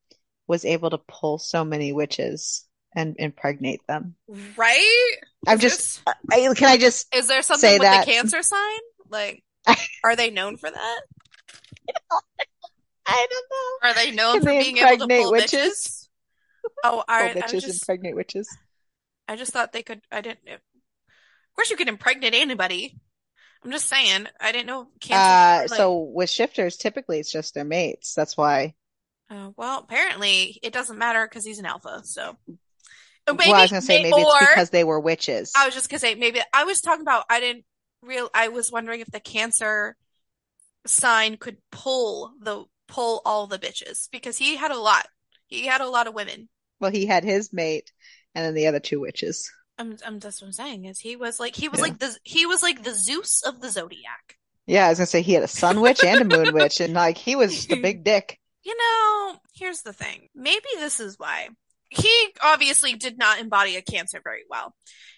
was able to pull so many witches and impregnate them. Right? I'm just, I, can I just, Is there something with that- the cancer sign? Like, are they known for that? I don't know. Are they known Can for they being able to pull witches? Oh, I, Pull I bitches just, impregnate witches. I just thought they could. I didn't. Of course, you can impregnate anybody. I'm just saying. I didn't know cancer. Uh, like- so with shifters, typically it's just their mates. That's why. Uh, well, apparently it doesn't matter because he's an alpha. So, Or well, I was gonna say may- maybe it's because they were witches. I was just gonna say maybe I was talking about I didn't real I was wondering if the cancer sign could pull the pull all the bitches because he had a lot. He had a lot of women. Well, he had his mate and then the other two witches. I'm, I'm that's what I'm saying is he was like he was Yeah. like the he was like the Zeus of the zodiac. Yeah, I was gonna say he had a sun witch and a moon witch, and like he was the big dick. You know, here's the thing. Maybe this is why. He obviously did not embody a cancer very well.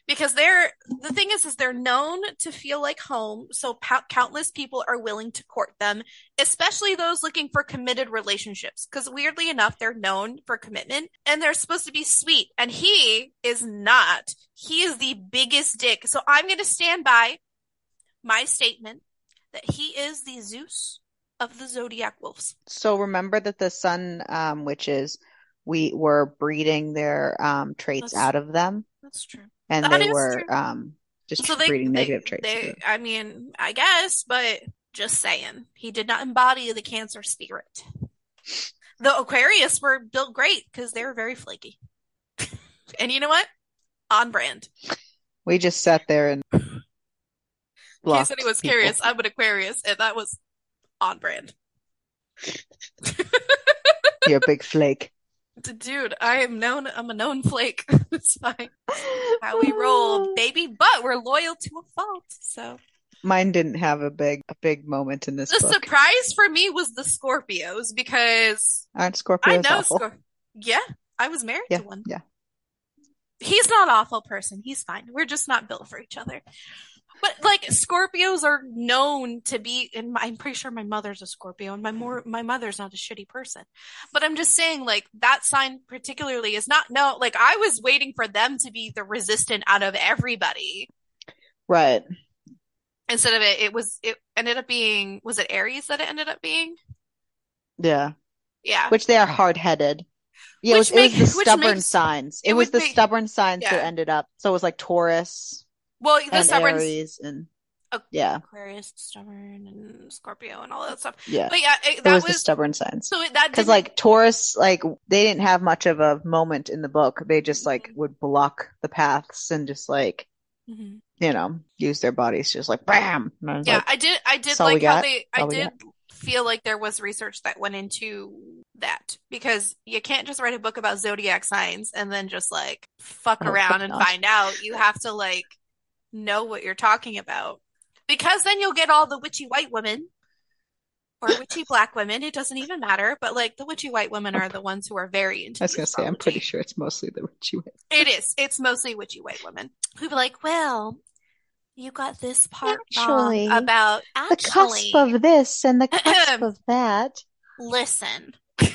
Because they're, the thing is, is they're known to feel like home, so countless people are willing to court them, especially those looking for committed relationships. Because weirdly enough, they're known for commitment, and they're supposed to be sweet, and he is not. He is the biggest dick. So I'm gonna stand by my statement that he is the Zeus of the Zodiac Wolves. So remember that the sun um, witches, we were breeding their um, traits That's- out of them, That's true. and That they were um, just So they, breeding they, negative traits. they, I mean, I guess, but just saying, he did not embody the Cancer spirit. The Aquarius were built great because they were very flaky. and you know what? On brand. We just sat there and In case anyone's people. curious, I'm an Aquarius, and that was on brand. You're a big flake. Dude, I am known, I'm a known flake. it's fine. How we roll, baby, but we're loyal to a fault. So, Mine didn't have a big a big moment in this The book. surprise for me was the Scorpios because Aren't I Scorpios know awful? Scor- Yeah, I was married Yeah, to one. yeah. He's not awful person. He's fine. We're just not built for each other. But like Scorpios are known to be, and I'm pretty sure my mother's a Scorpio, and my more my mother's not a shitty person. But I'm just saying, like that sign particularly is not no. Like I was waiting for them to be the resistant out of everybody. Right. Instead of it, it was it ended up being was it Aries that it ended up being? Yeah. Yeah, Which they are hard-headed. Yeah, it Which was, it was the stubborn makes- signs. it It was the make- stubborn signs yeah. that ended up. So it was like Taurus well the stubborn Aries and Oh. yeah, Aquarius, stubborn, and Scorpio, and all that stuff. yeah. But yeah, it, It that was the stubborn signs. so that Because like Taurus, like they didn't have much of a moment in the book. They just like Mhm. would block the paths and just like, Mm-hmm. you know, use their bodies just like bam. I Yeah, like, I did. I did That's all we like how they. I did feel like there was research that went into that because you can't just write a book about zodiac signs and then just like fuck Oh, around and not. find out. You have to like know what you're talking about because then you'll get all the witchy white women or witchy black women. It doesn't even matter. But like the witchy white women are the ones who are very into I was gonna say, I'm pretty sure it's mostly the witchy way. It is. It's mostly witchy white women who be like, well, you got this part Actually, wrong about The cusp of this and the cusp of that. Listen.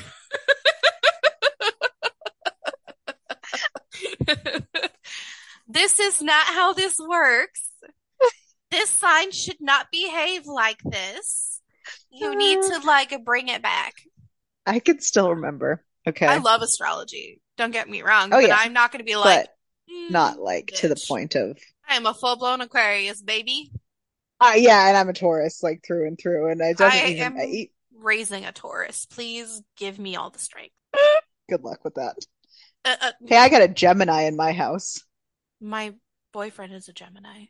this is not how this works. This sign should not behave like this. You need to like bring it back. I can still remember. Okay. I love astrology. Don't get me wrong, Oh, but yeah. I'm not going to be like, "Mm, not like to the point of I am a full-blown Aquarius, baby. uh, yeah, and I'm a Taurus like through and through, and doesn't I even. am- I, Raising a Taurus. Please give me all the strength. good luck with that. Uh, uh, Hey, I got a Gemini in my house. My boyfriend is a Gemini.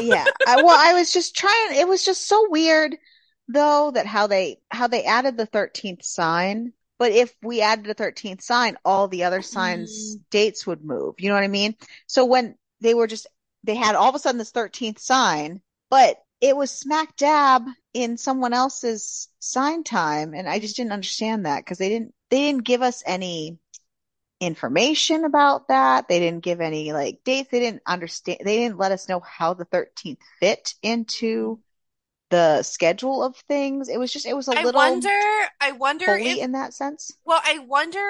Yeah, I, well, I was just trying. It was just so weird, though, that how they how they added the thirteenth sign. But if we added a thirteenth sign, all the other signs' mm-hmm. dates would move. You know what I mean? So when they were just they had all of a sudden this thirteenth sign, but it was smack dab in someone else's sign time, and I just didn't understand that because they didn't they didn't give us any information about that. They didn't give any like dates. They didn't understand. They didn't let us know how the 13th fit into the schedule of things. It was just, it was a I little I wonder, I wonder if, in that sense. well, I wonder,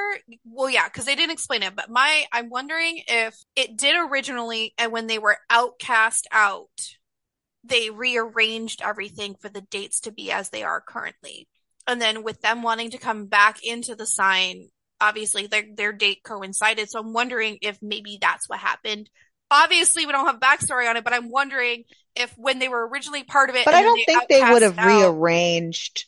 well, yeah, because they didn't explain it, but my, I'm wondering if it did originally, and when they were outcast out, they rearranged everything for the dates to be as they are currently. And then with them wanting to come back into the sign, obviously their their date coincided. So I'm wondering if maybe that's what happened. Obviously, we don't have backstory on it, but I'm wondering if when they were originally part of it, But I don't think they would have out- rearranged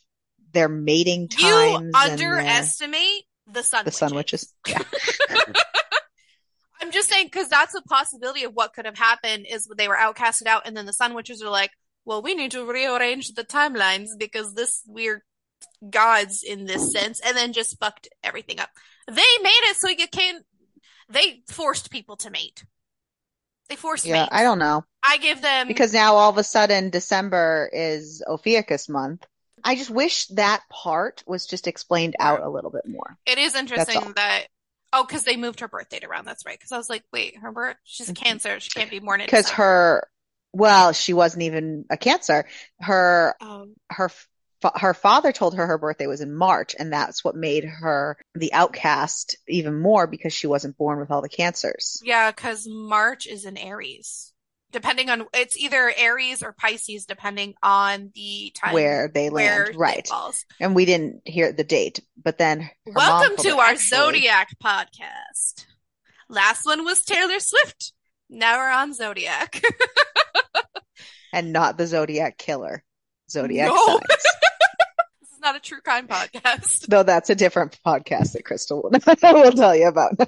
their mating You times and their- underestimate the sun the sun witches. Yeah. I'm just saying because that's a possibility of what could have happened is they were outcasted out, and then the sun witches are like, "Well, we need to rearrange the timelines because this we're gods in this sense," and then just fucked everything up. They made it so you can't. They forced people to mate. They forced Yeah, mates. I don't know. I give them Because now all of a sudden December is Ophiuchus month. I just wish that part was just explained out a little bit more. It is interesting that oh, because they moved her birth date around. That's right. Because I was like, wait, her birth, she's Mhm. Cancer. She can't be born in Because her, well, she wasn't even a Cancer. Her Um, her her father told her her birthday was in March, and that's what made her the outcast even more because she wasn't born with all the cancers. yeah, because March is in Aries. Depending on it's either Aries or Pisces, depending on the time Where they where land, right? And we didn't hear the date, but then Welcome to our actually- Zodiac podcast. Last one was Taylor Swift. Now we're on Zodiac. and not the Zodiac killer, Zodiac No. signs. not a true crime podcast. No, that's a different podcast that Crystal will, will tell you about.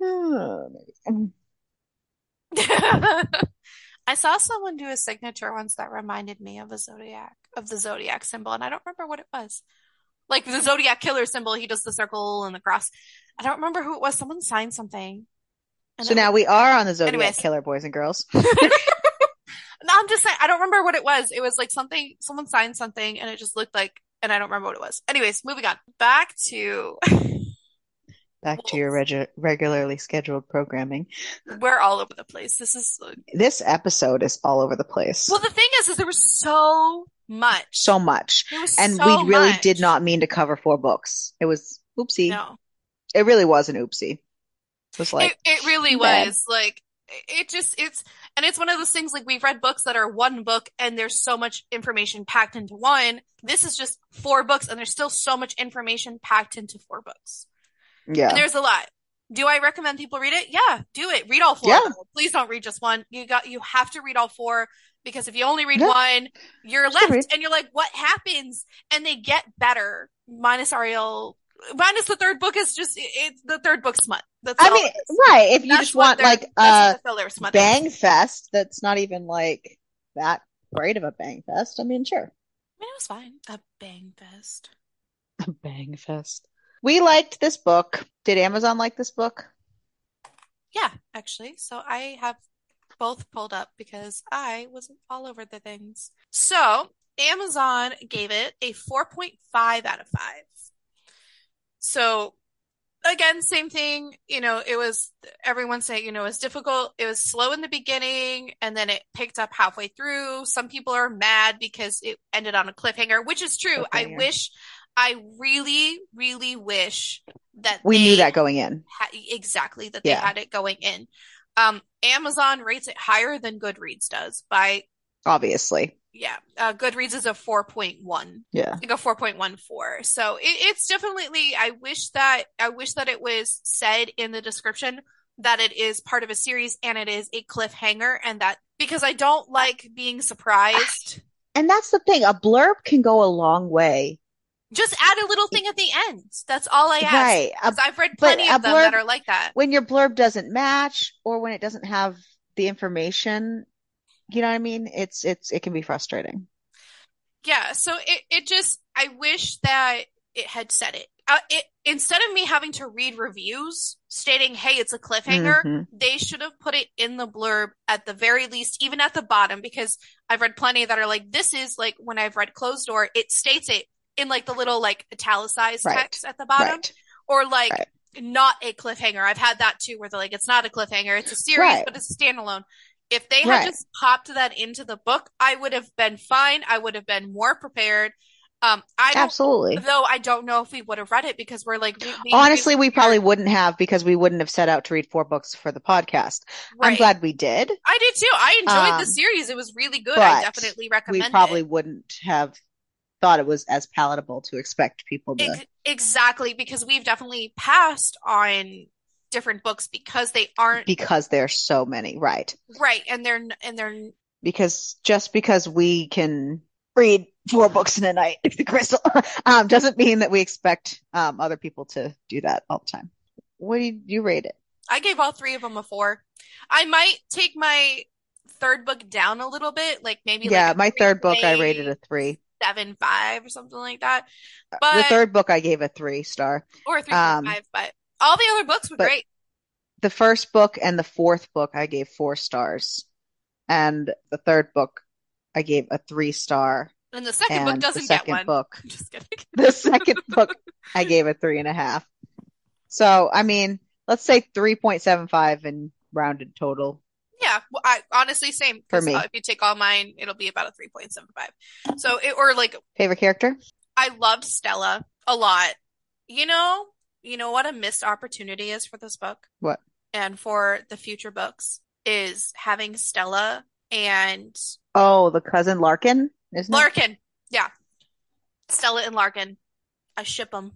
Oh, I saw someone do a signature once that reminded me of a zodiac, of the zodiac symbol, and I don't remember what it was. Like the zodiac killer symbol, he does the circle and the cross. I don't remember who it was. Someone signed something. So now we are on the Zodiac Anyways. Killer, boys and girls. No, I'm just saying, I don't remember what it was. It was like something, someone signed something and it just looked like, and I don't remember what it was. Anyways, moving on. Back to, Back to your regu regularly scheduled programming. we're all over the place. This is, This episode is all over the place. well, the thing is, is there was so much. So much. And so we really much. did not mean to cover four books. It was oopsie. No. It really was an oopsie. It was like, it, it really bad. was like it just it's and it's one of those things like we've read books that are one book and there's so much information packed into one. This is just four books and there's still so much information packed into four books. Yeah. and there's a lot. Do i recommend people read it? Yeah do it. Read all four. Yeah. please don't read just one. You got you have to read all four because if you only read Yeah. one you're left read. and you're like what happens? And they get better. Minus ariel minus the third book is just it's the third book smut that's I mean, right. If you That's just want like a uh, what the filler smut is. bang fest, that's not even like that great of a bang fest. I mean, sure. I mean, it was fine. A bang fest. A bang fest. We liked this book. Did Amazon like this book? Yeah, actually. So I have both pulled up because I was all over the things. So Amazon gave it a 4.5 out of 5. So again, same thing. You know, it was everyone saying, you know, it was difficult. It was slow in the beginning and then it picked up halfway through. Some people are mad because it ended on a cliffhanger, which is true. I wish, I really, really wish that We knew that going in. ha- exactly that they Yeah. had it going in. Um, Amazon rates it higher than Goodreads does by Obviously. Yeah. Uh, Goodreads is a 4.1 Yeah. like a 4.14 so it, it's definitely i wish that i wish that it was said in the description that it is part of a series and it is a cliffhanger and that because i don't like being surprised And that's the thing. A blurb can go a long way. just add a little thing at the end that's all i ask Right. I've read plenty of them that are like that when your blurb doesn't match or when it doesn't have the information, you know what I mean? It's it's it can be frustrating. yeah so it, it just i wish that it had said it uh, it instead of me having to read reviews stating hey it's a cliffhanger Mhm. they should have put it in the blurb at the very least, even at the bottom, because I've read plenty that are like, this is like when I've read Closed Door, it states it in like the little like italicized Right. text at the bottom, Right. or like Right. not a cliffhanger. I've had that too, where they're like, it's not a cliffhanger, it's a series, but it's a standalone. If they had Right. just popped that into the book, I would have been fine. I would have been more prepared. Um, I Absolutely. though I don't know if we would have read it because we're like, we, we- Honestly, we we're- probably wouldn't have because we wouldn't have set out to read four books for the podcast. I'm glad we did. I did too. I enjoyed Um, the series. It was really good. I definitely We recommend probably it. wouldn't have thought it was as palatable to expect people to. Ex- exactly, because we've definitely passed on different books because they aren't because there's so many, right? right, and they're and they're Because just because we can read four books in a night, Crystal, um, doesn't mean that we expect um, other people to do that all the time. What do you, rate it? I gave all three of them a four. I might take my third book down a little bit, like maybe Yeah, like my third book I rated a three, seven five or something like that. the third book I gave a three star. or three um, but all the other books were but- great. The first book and the fourth book I gave four stars, and the third book I gave a three star. And the second book And the doesn't get second one. book, I'm just kidding. the second book I gave a three and a half. So I mean, let's say three point seven five in rounded total. Yeah, well, I honestly same for me. uh, if you take all mine, it'll be about a three point seven five. So it or like Favorite character? I loved Stella a lot. You know, you know what a missed opportunity is for this book What? and for the future books is having Stella and Oh, the cousin Larkin, isn't it? Larkin. Yeah, Stella and Larkin. I ship them.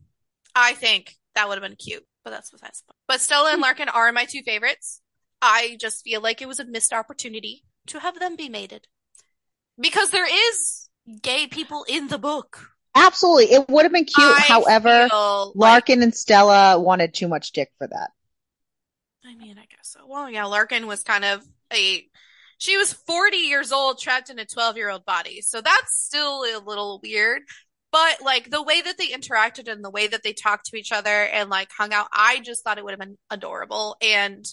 I think that would have been cute, but that's besides the point. But Stella Hmm. and Larkin are my two favorites. I just feel like it was a missed opportunity to have them be mated. Because there is gay people in the book. Absolutely, it would have been cute. I However, feel like- Larkin and Stella wanted too much dick for that. I mean, I guess so. Well, yeah, Larkin was kind of a. She was 40 years old, trapped in a 12 year old body. So that's still a little weird. But like the way that they interacted and the way that they talked to each other and like hung out, I just thought it would have been adorable. And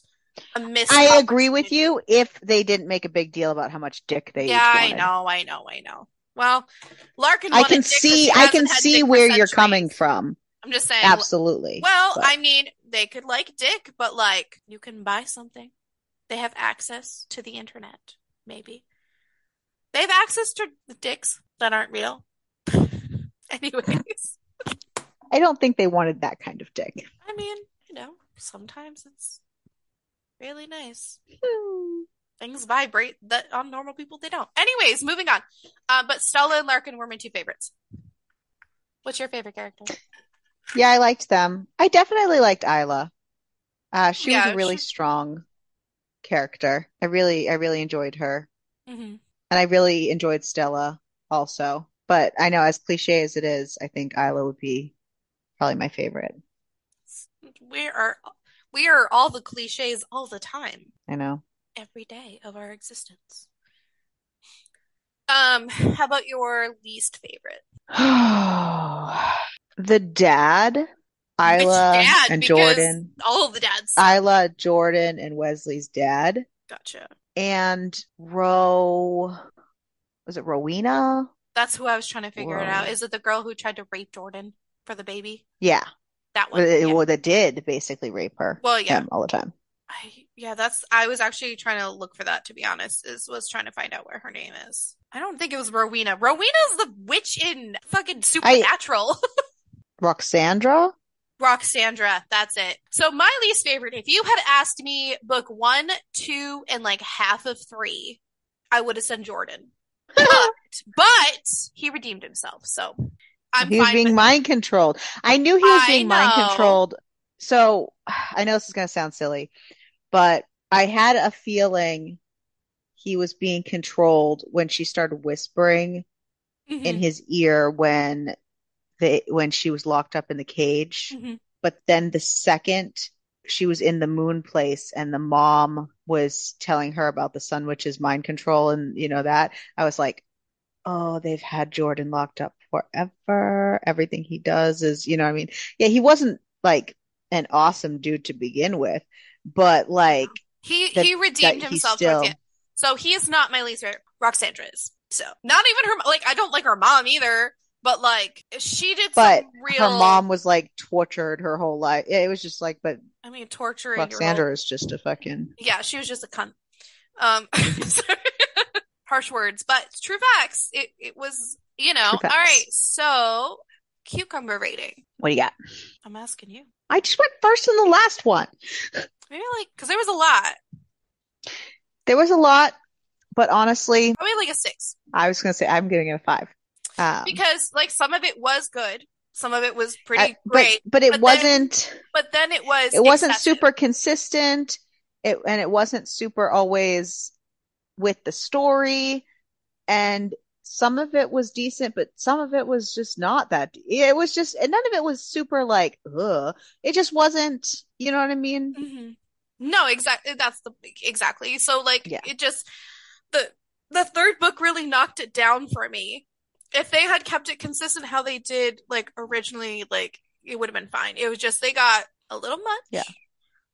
a missed. I agree with you if they didn't make a big deal about how much dick they Yeah, I know, I know, I know. Well, Larkin. I can see I can see where you're centuries. coming from. I'm just saying. Absolutely. Well, But- I mean, they could like dick, but like you can buy something. They have access to the internet, maybe. They have access to dicks that aren't real. Anyways, I don't think they wanted that kind of dick. I mean, you know, sometimes it's really nice. Things vibrate that on normal people they don't. Anyways, moving on. Uh, but Stella and Larkin were my two favorites. What's your favorite character? Yeah, I liked them. I definitely liked Isla. Uh, she was a really she- strong character. I really, I really enjoyed her, hmm and I really enjoyed Stella also. But I know, as cliche as it is, I think Isla would be probably my favorite. We are we are all the cliches all the time. I know. Every day of our existence. Um, how about your least favorite? The dad, Isla dad? and Because Jordan, all of the dads. Isla, Jordan, and Wesley's dad, Gotcha. and Ro, was it Rowena? That's who I was trying to figure it out. Is it the girl who tried to rape Jordan for the baby? Yeah, That one. well, it, Yeah. well, that did basically rape her, Well, yeah. all the time. I, yeah, that's I was actually trying to look for that to be honest. Is was trying to find out where her name is. I don't think it was Rowena. Rowena's the witch in fucking Supernatural. Roxandra? Roxandra, that's it. So my least favorite, if you had asked me book one, two, and like half of three, I would have said Jordan. But but he redeemed himself, so I'm he was being mind controlled. I knew he was I being mind controlled. So I know this is going to sound silly, but I had a feeling he was being controlled when she started whispering Mhm, in his ear when they when she was locked up in the cage. mhm. But then the second she was in the moon place and the mom was telling her about the sun witch's mind control and you know that, I was like, oh, they've had Jordan locked up forever. Everything he does is, you know what I mean? Yeah, he wasn't like an awesome dude to begin with, but like He he redeemed himself still- the end. So he is not my least favorite. Roxandra is. So not even her like I don't like her mom either, but like she did but some real her mom was like tortured her whole life. Yeah, it was just like, but I mean torturing Roxandra is just a fucking Yeah, she was just a cunt. Um, harsh words, but true facts. It it was, you know. All right, so cucumber rating. what do you got? I'm asking you. I just went first in the last one. Maybe like because there was a lot. There was a lot, but honestly, Probably like a six I was gonna say I'm giving it a five. Um, because like some of it was good, some of it was I- pretty but great, but it but wasn't but then it was it wasn't super consistent. It and it wasn't super always with the story, and some of it was decent, but some of it was just not that. It was just, and none of it was super like, ugh. It just wasn't. You know what I mean? Mhm. No, exactly. That's the exactly. So like Yeah. it just the the third book really knocked it down for me. If they had kept it consistent how they did like originally, like it would have been fine. It was just they got a little much. Yeah.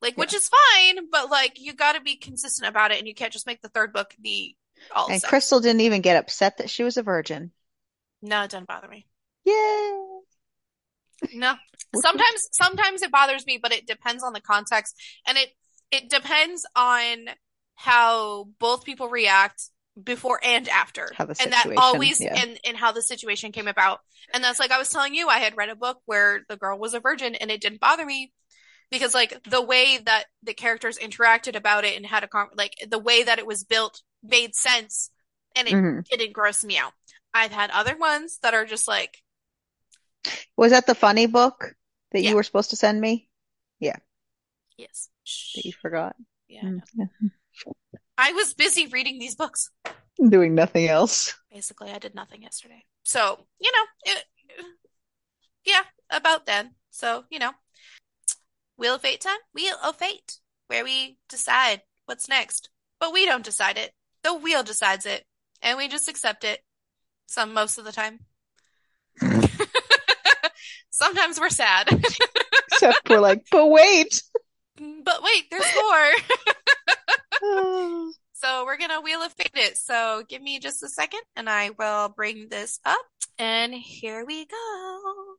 Like which is fine, but like you got to be consistent about it and you can't just make the third book the all And. Crystal didn't even get upset that she was a virgin. No, it doesn't bother me. Yay! No. Sometimes sometimes it bothers me, but it depends on the context and it it depends on how both people react before and after. How the And that always yeah. and and how the situation came about. And that's like I was telling you, I had read a book where the girl was a virgin and it didn't bother me because like the way that the characters interacted about it and had a con like the way that it was built made sense and it Mhm. didn't gross me out. I've had other ones that are just like Was that the funny book that Yeah. you were supposed to send me Yeah. yes. that you forgot? Yeah. Mm, I was busy reading these books. Doing nothing else. Basically, I did nothing yesterday. So, you know, it, yeah, about then. So, you know, Wheel of Fate time? Wheel of Fate, where we decide what's next. But we don't decide it. The wheel decides it, and we just accept it. Some, most of the time. Sometimes we're sad. Except we're like, but wait. Mm, but wait, there's more. so we're gonna Wheel of Fate it. So give me just a second and I will bring this up. And here we go.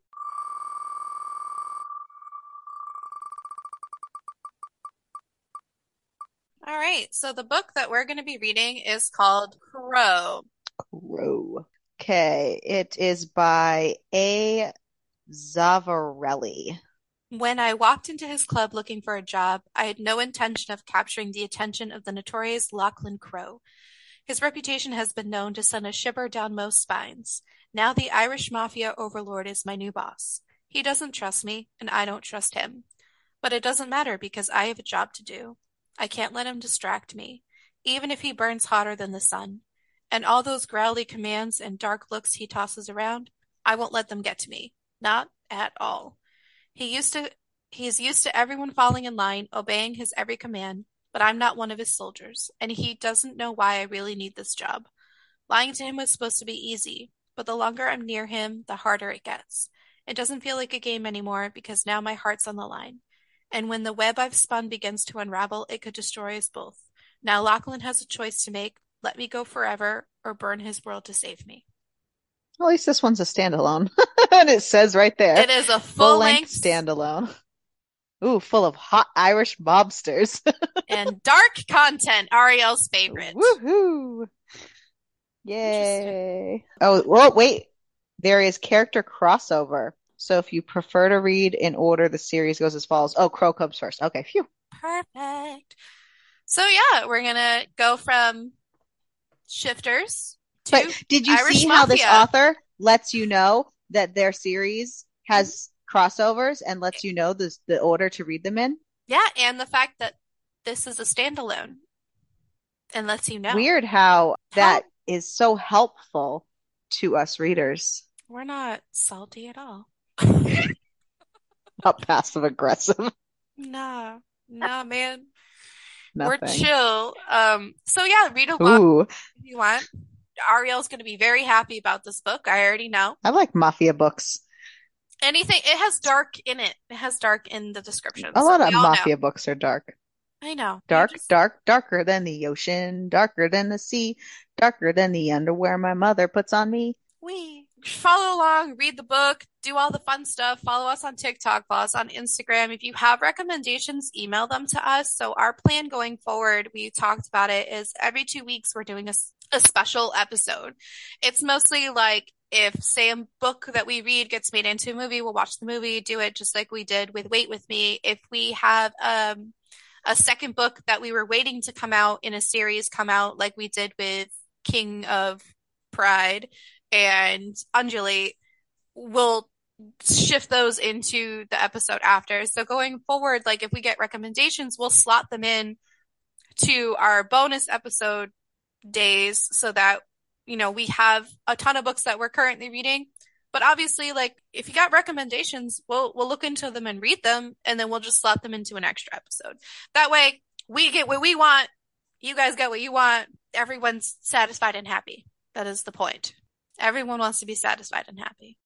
All right, so the book that we're going to be reading is called Crow. Crow. Okay, it is by A. Zavarelli. When I walked into his club looking for a job, I had no intention of capturing the attention of the notorious Lachlan Crow. His reputation has been known to send a shiver down most spines. Now the Irish mafia overlord is my new boss. He doesn't trust me, and I don't trust him. But it doesn't matter because I have a job to do. I can't let him distract me, even if he burns hotter than the sun. And all those growly commands and dark looks he tosses around, I won't let them get to me. Not at all. He used to he is used to everyone falling in line, obeying his every command, but I'm not one of his soldiers, and he doesn't know why I really need this job. Lying to him was supposed to be easy, but the longer I'm near him, the harder it gets. It doesn't feel like a game anymore because now my heart's on the line. And when the web I've spun begins to unravel, it could destroy us both. Now Lachlan has a choice to make let me go forever or burn his world to save me. At least this one's a standalone. and it says right there. It is a full length standalone. Ooh, full of hot Irish mobsters. and dark content, Ariel's favorite. Woohoo! Yay. Oh, well, wait. There is character crossover. So if you prefer to read in order, the series goes as follows. Oh, Crow comes first. Okay, phew. Perfect. So yeah, we're gonna go from shifters to But did you Irish see how this author lets you know that their series has crossovers and lets you know the the order to read them in? Yeah, and the fact that this is a standalone and lets you know. Weird how that is so helpful to us readers. We're not salty at all. Not passive aggressive. No, no, man. Nothing. We're chill. Um, so yeah, read along Ooh, if you want. Ariel's going to be very happy about this book. I already know. I like mafia books. Anything, it has dark in it. It has dark in the description. A so lot of all know. mafia books are dark. I know. Dark, just- dark, darker than the ocean, darker than the sea, darker than the underwear my mother puts on me. We follow along, read the book, do all the fun stuff. Follow us on TikTok, follow us on Instagram. If you have recommendations, email them to us. So our plan going forward, we talked about it, is every two weeks we're doing a, a special episode. It's mostly like if say a book that we read gets made into a movie, we'll watch the movie, do it just like we did with Wait With Me. If we have um a second book that we were waiting to come out in a series come out like we did with King of Pride and Undulate, we'll shift those into the episode after. So going forward, like if we get recommendations, we'll slot them in to our bonus episode days so that, you know, we have a ton of books that we're currently reading. But obviously, like if you got recommendations, we'll we'll look into them and read them, and then we'll just slot them into an extra episode. That way, we get what we want, you guys get what you want, everyone's satisfied and happy. That is the point. Everyone wants to be satisfied and happy.